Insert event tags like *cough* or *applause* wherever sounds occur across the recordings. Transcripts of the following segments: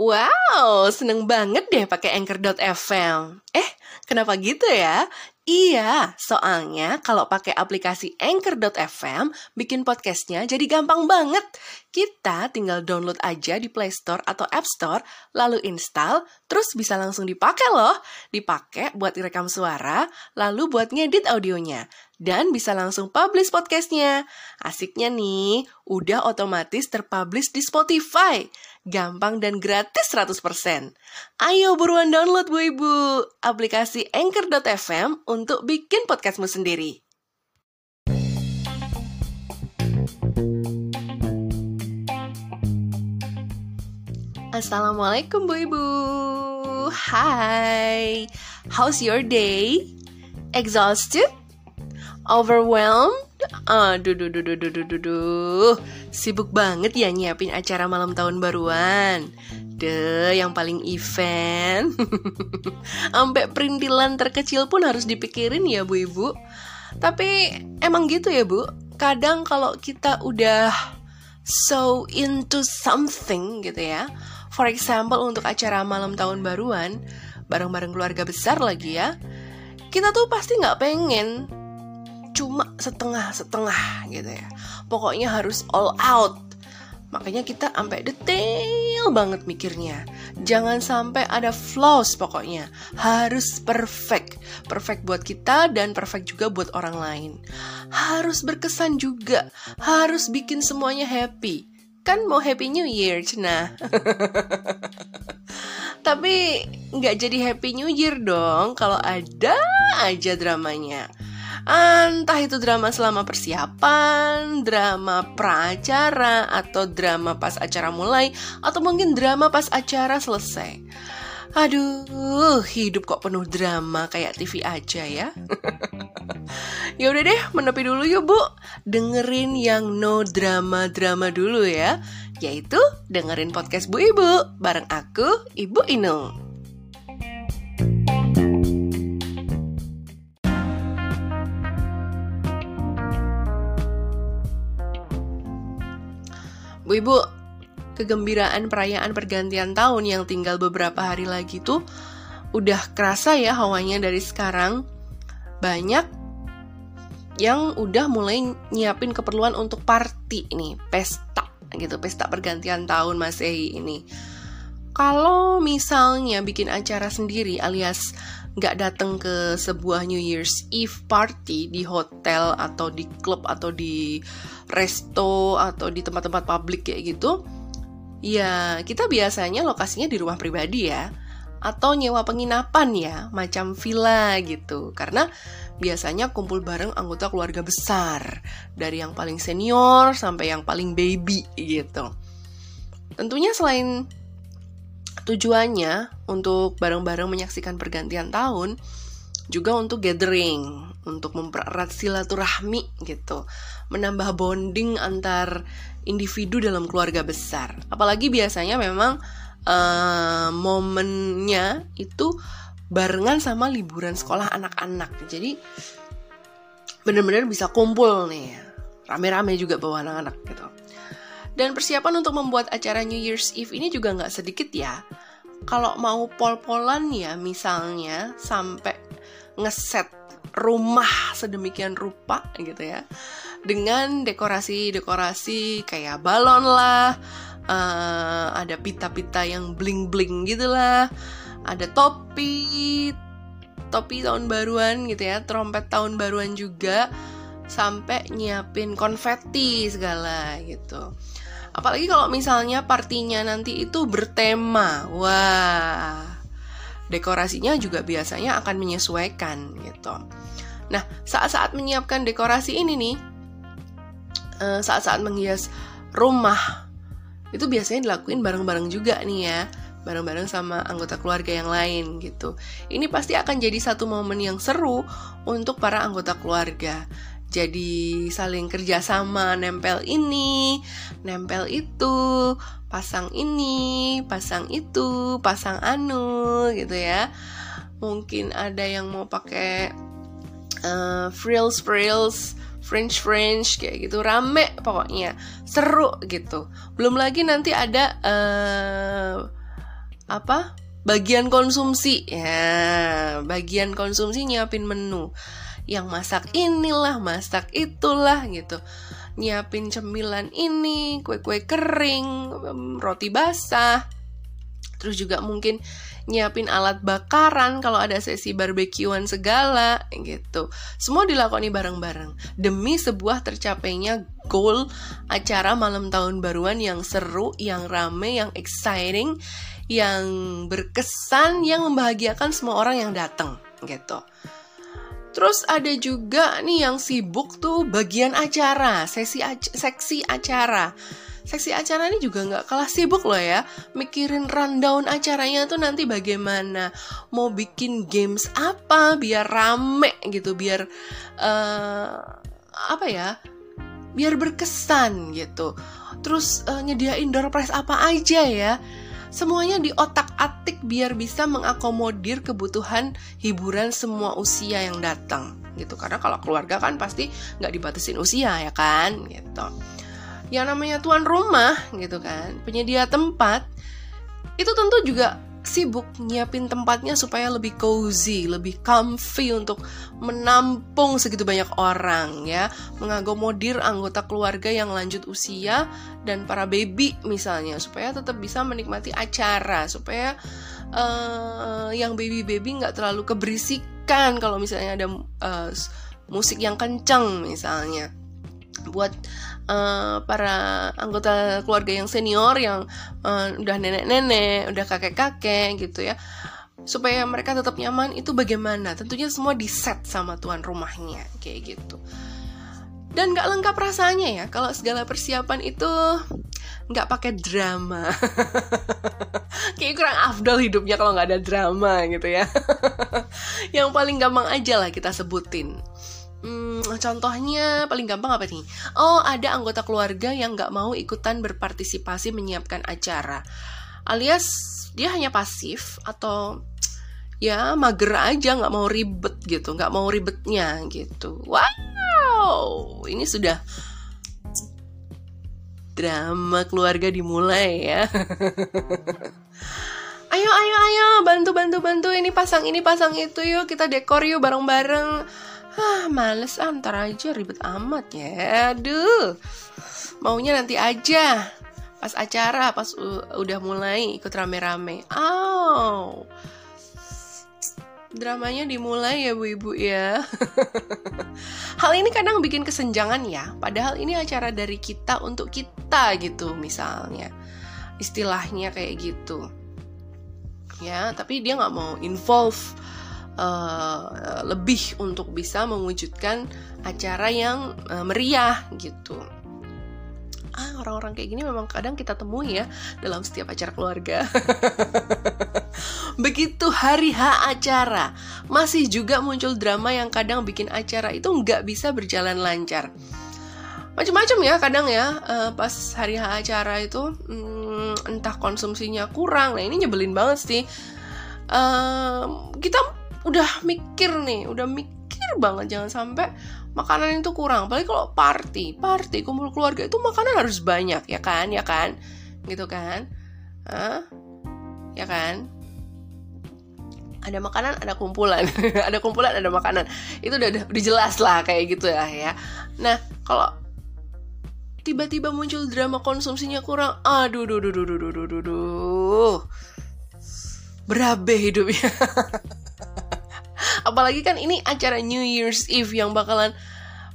Wow, seneng banget deh pakai Anchor.fm. Eh, kenapa gitu ya? Iya, soalnya kalau pakai aplikasi Anchor.fm, bikin podcastnya jadi gampang banget. Kita tinggal download aja di Play Store atau App Store, lalu install, terus bisa langsung dipakai loh. Dipakai buat rekam suara, lalu buat ngedit audionya. Dan bisa langsung publish podcastnya. Asiknya nih, udah otomatis terpublish di Spotify. Gampang dan gratis 100%. Ayo buruan download Bu Ibu aplikasi Anchor.fm untuk bikin podcastmu sendiri. Assalamualaikum Bu Ibu. Hai. How's your day? Exhausted? Overwhelmed? Aduh, duh, duh, duh, duh, duh, duh, duh. Sibuk banget ya nyiapin acara malam tahun baruan. Deh, yang paling event. *laughs* Sampai perintilan terkecil pun harus dipikirin ya Bu Ibu. Tapi emang gitu ya Bu. Kadang kalau kita udah so into something gitu ya. For example untuk acara malam tahun baruan, bareng-bareng keluarga besar lagi ya. Kita tuh pasti nggak pengen cuma setengah-setengah gitu ya. Pokoknya harus all out. Makanya kita sampai detail banget mikirnya. Jangan sampai ada flaws pokoknya. Harus perfect. Perfect buat kita dan perfect juga buat orang lain. Harus berkesan juga. Harus bikin semuanya happy. Kan mau Happy New Year, cina. *laughs* Tapi nggak jadi Happy New Year dong kalau ada aja dramanya. Entah itu drama selama persiapan, drama pra-acara, atau drama pas acara mulai, atau mungkin drama pas acara selesai. Aduh, hidup kok penuh drama kayak TV aja ya. *laughs* ya udah deh, menepi dulu yuk Bu. Dengerin yang no drama-drama dulu ya. Yaitu dengerin podcast Bu Ibu bareng aku, Ibu Inung. Bu Ibu, kegembiraan perayaan pergantian tahun yang tinggal beberapa hari lagi tuh udah kerasa ya hawanya dari sekarang. Banyak yang udah mulai nyiapin keperluan untuk party nih, pesta gitu, pesta pergantian tahun Masehi ini. Kalau misalnya bikin acara sendiri alias nggak datang ke sebuah New Year's Eve party di hotel atau di klub atau di resto atau di tempat-tempat publik kayak gitu, ya kita biasanya lokasinya di rumah pribadi ya atau nyewa penginapan ya, macam villa gitu. Karena biasanya kumpul bareng anggota keluarga besar, dari yang paling senior sampai yang paling baby gitu. Tentunya selain tujuannya untuk bareng-bareng menyaksikan pergantian tahun, juga untuk gathering, untuk mempererat silaturahmi gitu, menambah bonding antar individu dalam keluarga besar. Apalagi biasanya memang uh, momennya itu barengan sama liburan sekolah anak-anak. Jadi bener-bener bisa kumpul nih, rame-rame juga bawa anak-anak gitu. Dan persiapan untuk membuat acara New Year's Eve ini juga nggak sedikit ya. Kalau mau pol-polan ya misalnya sampai ngeset rumah sedemikian rupa gitu ya dengan dekorasi-dekorasi kayak balon lah uh, ada pita-pita yang bling-bling gitulah ada topi topi tahun baruan gitu ya trompet tahun baruan juga sampai nyiapin konfeti segala gitu apalagi kalau misalnya partinya nanti itu bertema. Wah dekorasinya juga biasanya akan menyesuaikan gitu. Nah saat-saat menyiapkan dekorasi ini nih eh, saat-saat menghias rumah itu biasanya dilakuin bareng-bareng juga nih ya. Bareng-bareng sama anggota keluarga yang lain gitu. Ini pasti akan jadi satu momen yang seru untuk para anggota keluarga jadi saling kerjasama nempel ini nempel itu pasang ini pasang itu pasang anu gitu ya. Mungkin ada yang mau pakai uh, frills frills French French kayak gitu. Rame pokoknya. Seru gitu. Belum lagi nanti ada uh, apa? Bagian konsumsi. Ya bagian konsumsi nyiapin menu yang masak inilah masak itulah gitu. Nyiapin cemilan ini kue-kue kering roti basah. Terus juga mungkin nyiapin alat bakaran kalau ada sesi barbekyuan segala gitu. Semua dilakoni bareng-bareng. Demi sebuah tercapainya goal acara malam tahun baruan yang seru yang rame yang exciting yang berkesan yang membahagiakan semua orang yang datang gitu Terus ada juga nih yang sibuk tuh bagian acara, sesi ac seksi acara. Seksi acara ini juga nggak kalah sibuk loh ya, mikirin rundown acaranya tuh nanti bagaimana, mau bikin games apa biar rame gitu, biar uh, apa ya, biar berkesan gitu. Terus uh, nyediain door prize apa aja ya Semuanya di otak-atik biar bisa mengakomodir kebutuhan hiburan semua usia yang datang gitu. Karena kalau keluarga kan pasti nggak dibatasin usia ya kan gitu. Yang namanya tuan rumah gitu kan penyedia tempat itu tentu juga sibuk nyiapin tempatnya supaya lebih cozy, lebih comfy untuk menampung segitu banyak orang ya, mengakomodir anggota keluarga yang lanjut usia dan para baby misalnya. Supaya tetap bisa menikmati acara, supaya uh, yang baby-baby nggak terlalu keberisikan kalau misalnya ada uh, musik yang kencang misalnya buat uh, para anggota keluarga yang senior yang uh, udah nenek-nenek, udah kakek-kakek gitu ya. Supaya mereka tetap nyaman itu bagaimana? Tentunya semua di set sama tuan rumahnya kayak gitu. Dan nggak lengkap rasanya ya kalau segala persiapan itu nggak pakai drama. *laughs* Kayak kurang afdol hidupnya kalau nggak ada drama gitu ya. *laughs* Yang paling gampang aja lah kita sebutin Hmm, contohnya paling gampang apa nih? Oh, ada anggota keluarga yang nggak mau ikutan berpartisipasi menyiapkan acara, alias dia hanya pasif atau ya mager aja nggak mau ribet gitu, nggak mau ribetnya gitu. Wow, ini sudah drama keluarga dimulai ya. *laughs* ayo ayo ayo bantu bantu bantu ini pasang ini pasang itu yuk kita dekor yuk bareng Ah, males antar ah, aja ribet amat ya. Aduh. Maunya nanti aja. Pas acara, pas udah mulai ikut rame-rame. Oh. Dramanya dimulai ya bu ibu ya. *laughs* Hal ini kadang bikin kesenjangan ya. Padahal ini acara dari kita untuk kita gitu misalnya. Istilahnya kayak gitu. Ya, tapi dia nggak mau involve uh, lebih untuk bisa mewujudkan acara yang uh, meriah gitu. Ah, orang-orang kayak gini memang kadang kita temui ya dalam setiap acara keluarga. *laughs* Begitu hari H acara, masih juga muncul drama yang kadang bikin acara itu nggak bisa berjalan lancar. Macam-macam ya kadang ya uh, pas hari H acara itu hmm, entah konsumsinya kurang. Nah ini nyebelin banget sih. Kita udah mikir nih udah mikir banget jangan sampai makanan itu kurang. Apalagi kalau party party kumpul keluarga itu makanan harus banyak ya kan ya kan? Gitu kan? Hah? ya kan? Ada makanan ada kumpulan. *laughs* Ada kumpulan ada makanan. Itu udah udah jelas lah kayak gitu ya ya. Nah kalau tiba-tiba muncul drama konsumsinya kurang aduh duh duh duh duh duh duh duh. Berabe hidupnya *laughs* Apalagi kan ini acara New Year's Eve yang bakalan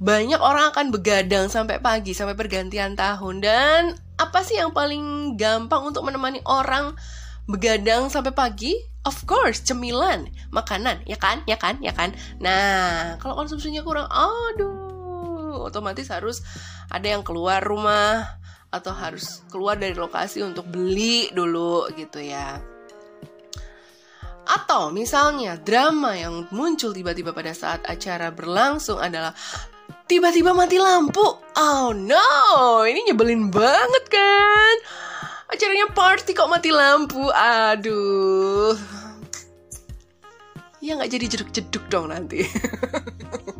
banyak orang akan begadang sampai pagi sampai pergantian tahun dan apa sih yang paling gampang untuk menemani orang begadang sampai pagi? Of course, cemilan, makanan, ya kan? Ya kan? Ya kan? Nah, kalau konsumsinya kurang, aduh, otomatis harus ada yang keluar rumah atau harus keluar dari lokasi untuk beli dulu gitu ya. Atau misalnya drama yang muncul tiba-tiba pada saat acara berlangsung adalah tiba-tiba mati lampu. Oh no, ini nyebelin banget kan? Acaranya party kok mati lampu. Aduh. Ya nggak jadi jeduk-jeduk dong nanti. *laughs*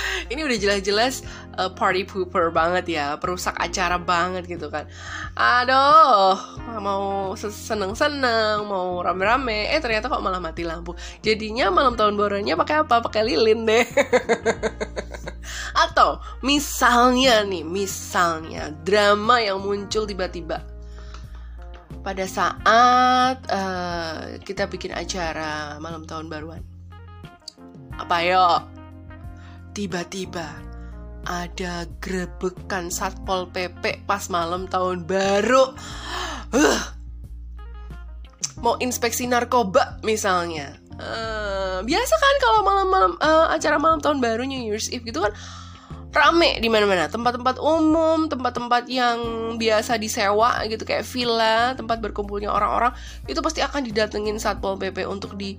*laughs* ini udah jelas-jelas uh, party pooper banget ya, perusak acara banget gitu kan. Aduh, mau seneng-seneng mau rame-rame eh ternyata kok malah mati lampu. Jadinya malam tahun barunya pakai apa? Pakai lilin deh. *laughs* Atau misalnya nih misalnya drama yang muncul tiba-tiba. Pada saat uh, kita bikin acara malam tahun baruan. Apa yo tiba-tiba ada grebekan satpol pp pas malam tahun baru. Uh, mau inspeksi narkoba misalnya. Uh, biasa kan kalau malam-malam uh, acara malam tahun baru New Year's Eve gitu kan rame di mana-mana. Tempat-tempat umum tempat-tempat yang biasa disewa gitu kayak villa tempat berkumpulnya orang-orang itu pasti akan didatengin satpol pp untuk di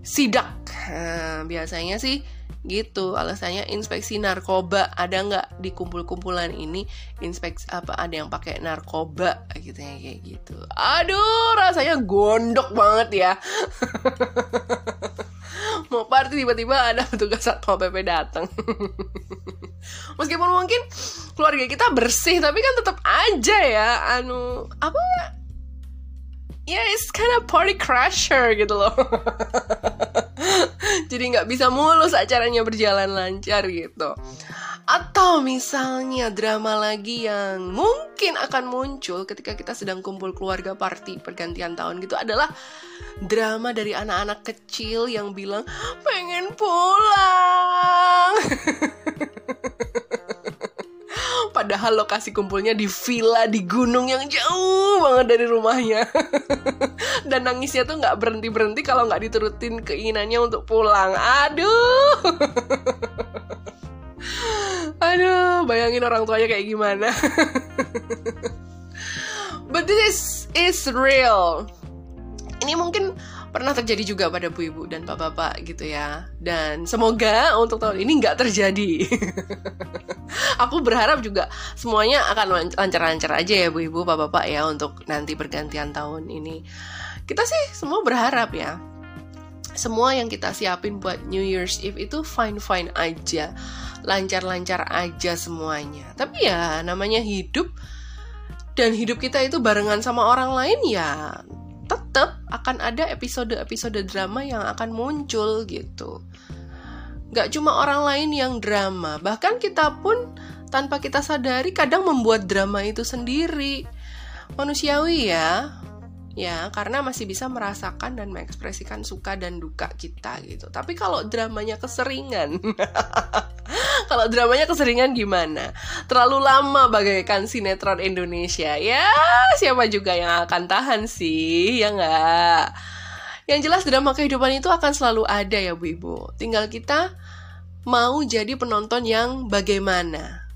sidak. Nah, biasanya sih gitu. Alasannya inspeksi narkoba. Ada nggak di kumpul-kumpulan ini inspeksi apa ada yang pakai narkoba? Gitu ya kayak gitu. Aduh rasanya gondok banget ya. *laughs* Mau party tiba-tiba ada petugas satpol pp datang. *laughs* Meskipun mungkin keluarga kita bersih tapi kan tetap aja ya. Anu apa? Ya yeah, it's kind of party crasher gitu loh *laughs* jadi nggak bisa mulus acaranya berjalan lancar gitu. Atau misalnya drama lagi yang mungkin akan muncul ketika kita sedang kumpul keluarga party pergantian tahun gitu adalah drama dari anak-anak kecil yang bilang pengen pulang *laughs* Padahal lokasi kumpulnya di villa di gunung yang jauh banget dari rumahnya. *laughs* Dan nangisnya tuh nggak berhenti berhenti kalau nggak diturutin keinginannya untuk pulang. Aduh. *laughs* Aduh, bayangin orang tuanya kayak gimana. *laughs* But this is real. Ini mungkin pernah terjadi juga pada bu ibu dan pak bapak gitu ya dan semoga untuk tahun ini nggak terjadi aku berharap juga semuanya akan lancar-lancar aja ya bu ibu pak bapak ya untuk nanti pergantian tahun ini. Kita sih semua berharap ya. Semua yang kita siapin buat New Year's Eve itu fine fine aja lancar-lancar aja semuanya. Tapi ya namanya hidup dan hidup kita itu barengan sama orang lain ya tetap akan ada episode-episode drama yang akan muncul gitu. Gak cuma orang lain yang drama, bahkan kita pun tanpa kita sadari kadang membuat drama itu sendiri. Manusiawi ya, ya karena masih bisa merasakan dan mengekspresikan suka dan duka kita gitu. Tapi kalau dramanya keseringan *laughs* kalau dramanya keseringan gimana? Terlalu lama bagaikan sinetron Indonesia. Ya siapa juga yang akan tahan sih? Ya nggak? Yang jelas drama kehidupan itu akan selalu ada ya bu ibu. Tinggal kita mau jadi penonton yang bagaimana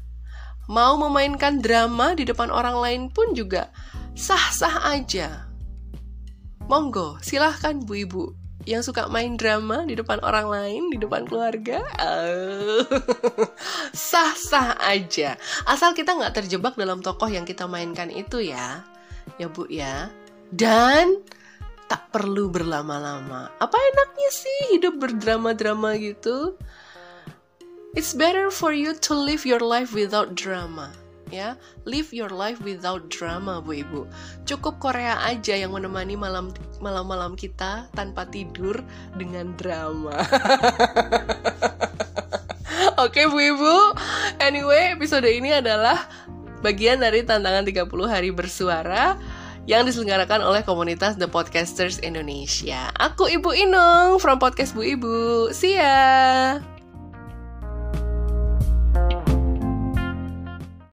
mau memainkan drama di depan orang lain pun juga sah-sah aja Monggo, silahkan bu ibu yang suka main drama di depan orang lain, di depan keluarga, *laughs* sah-sah aja. Asal kita nggak terjebak dalam tokoh yang kita mainkan itu ya, ya bu ya. Dan tak perlu berlama-lama. Apa enaknya sih hidup berdrama-drama gitu? It's better for you to live your life without drama ya live your life without drama bu ibu cukup Korea aja yang menemani malam malam kita tanpa tidur dengan drama *laughs* Oke Bu Ibu, anyway episode ini adalah bagian dari tantangan 30 hari bersuara yang diselenggarakan oleh komunitas The Podcasters Indonesia. Aku Ibu Inung from Podcast Bu Ibu. See ya!